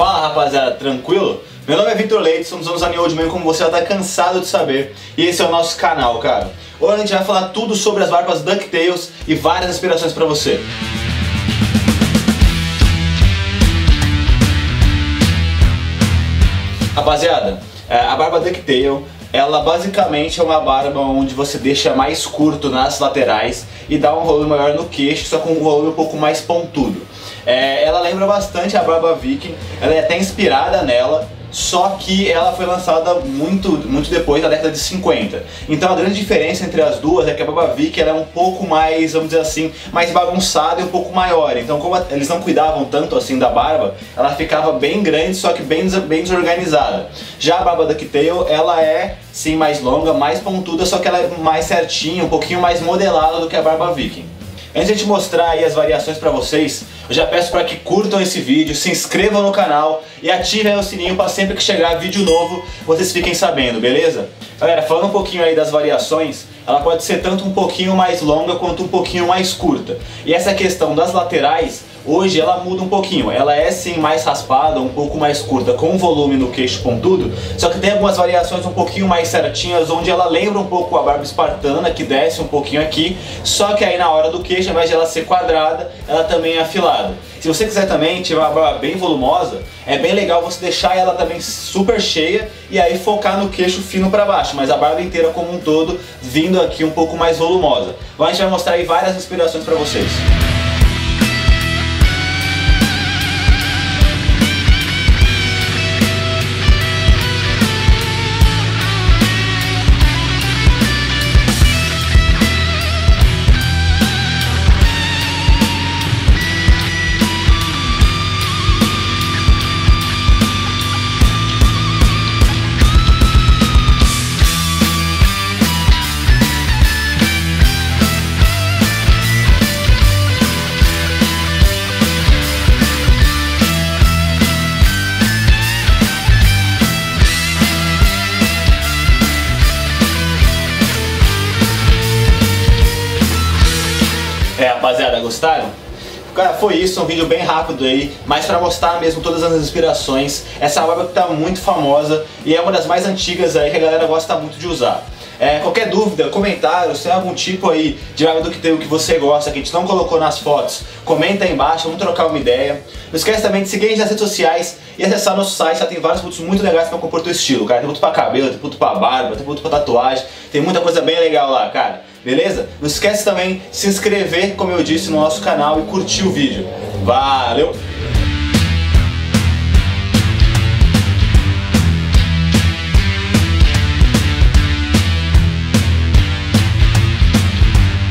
Fala rapaziada, tranquilo? Meu nome é Victor Leite, somos anos Anil Old Man, como você já tá cansado de saber, e esse é o nosso canal, cara. Hoje a gente vai falar tudo sobre as barbas DuckTales e várias inspirações pra você. Rapaziada, é, a barba DuckTale ela basicamente é uma barba onde você deixa mais curto nas laterais e dá um volume maior no queixo, só com um volume um pouco mais pontudo. É, ela lembra bastante a barba viking, ela é até inspirada nela, só que ela foi lançada muito, muito depois da década de 50. Então a grande diferença entre as duas é que a Barba Viking era é um pouco mais, vamos dizer assim, mais bagunçada e um pouco maior. Então como eles não cuidavam tanto assim da barba, ela ficava bem grande, só que bem, bem desorganizada. Já a Barba Ducktail, ela é sim mais longa, mais pontuda, só que ela é mais certinha, um pouquinho mais modelada do que a Barba Viking. Antes de gente mostrar aí as variações para vocês, eu já peço para que curtam esse vídeo, se inscrevam no canal e ativem o sininho para sempre que chegar vídeo novo vocês fiquem sabendo, beleza? Galera, falando um pouquinho aí das variações, ela pode ser tanto um pouquinho mais longa quanto um pouquinho mais curta. E essa questão das laterais, Hoje ela muda um pouquinho, ela é sim mais raspada, um pouco mais curta, com volume no queixo pontudo, só que tem algumas variações um pouquinho mais certinhas, onde ela lembra um pouco a barba espartana, que desce um pouquinho aqui, só que aí na hora do queixo, ao invés de ela ser quadrada, ela também é afilada. Se você quiser também tiver uma barba bem volumosa, é bem legal você deixar ela também super cheia e aí focar no queixo fino para baixo, mas a barba inteira como um todo vindo aqui um pouco mais volumosa. Agora a gente vai mostrar aí várias inspirações para vocês. Gostaram? Cara, foi isso, um vídeo bem rápido aí, mas para mostrar mesmo todas as inspirações. Essa barba que tá muito famosa e é uma das mais antigas aí que a galera gosta muito de usar. É, qualquer dúvida, comentário, se tem algum tipo aí de barba do que tem o que você gosta, que a gente não colocou nas fotos, comenta aí embaixo, vamos trocar uma ideia. Não esquece também de seguir a gente nas redes sociais e acessar nosso site, lá tem vários produtos muito legais para compor teu estilo, cara. Tem produto pra cabelo, tem produto pra barba, tem produto pra tatuagem, tem muita coisa bem legal lá, cara. Beleza? Não esquece também de se inscrever, como eu disse, no nosso canal e curtir o vídeo. Valeu!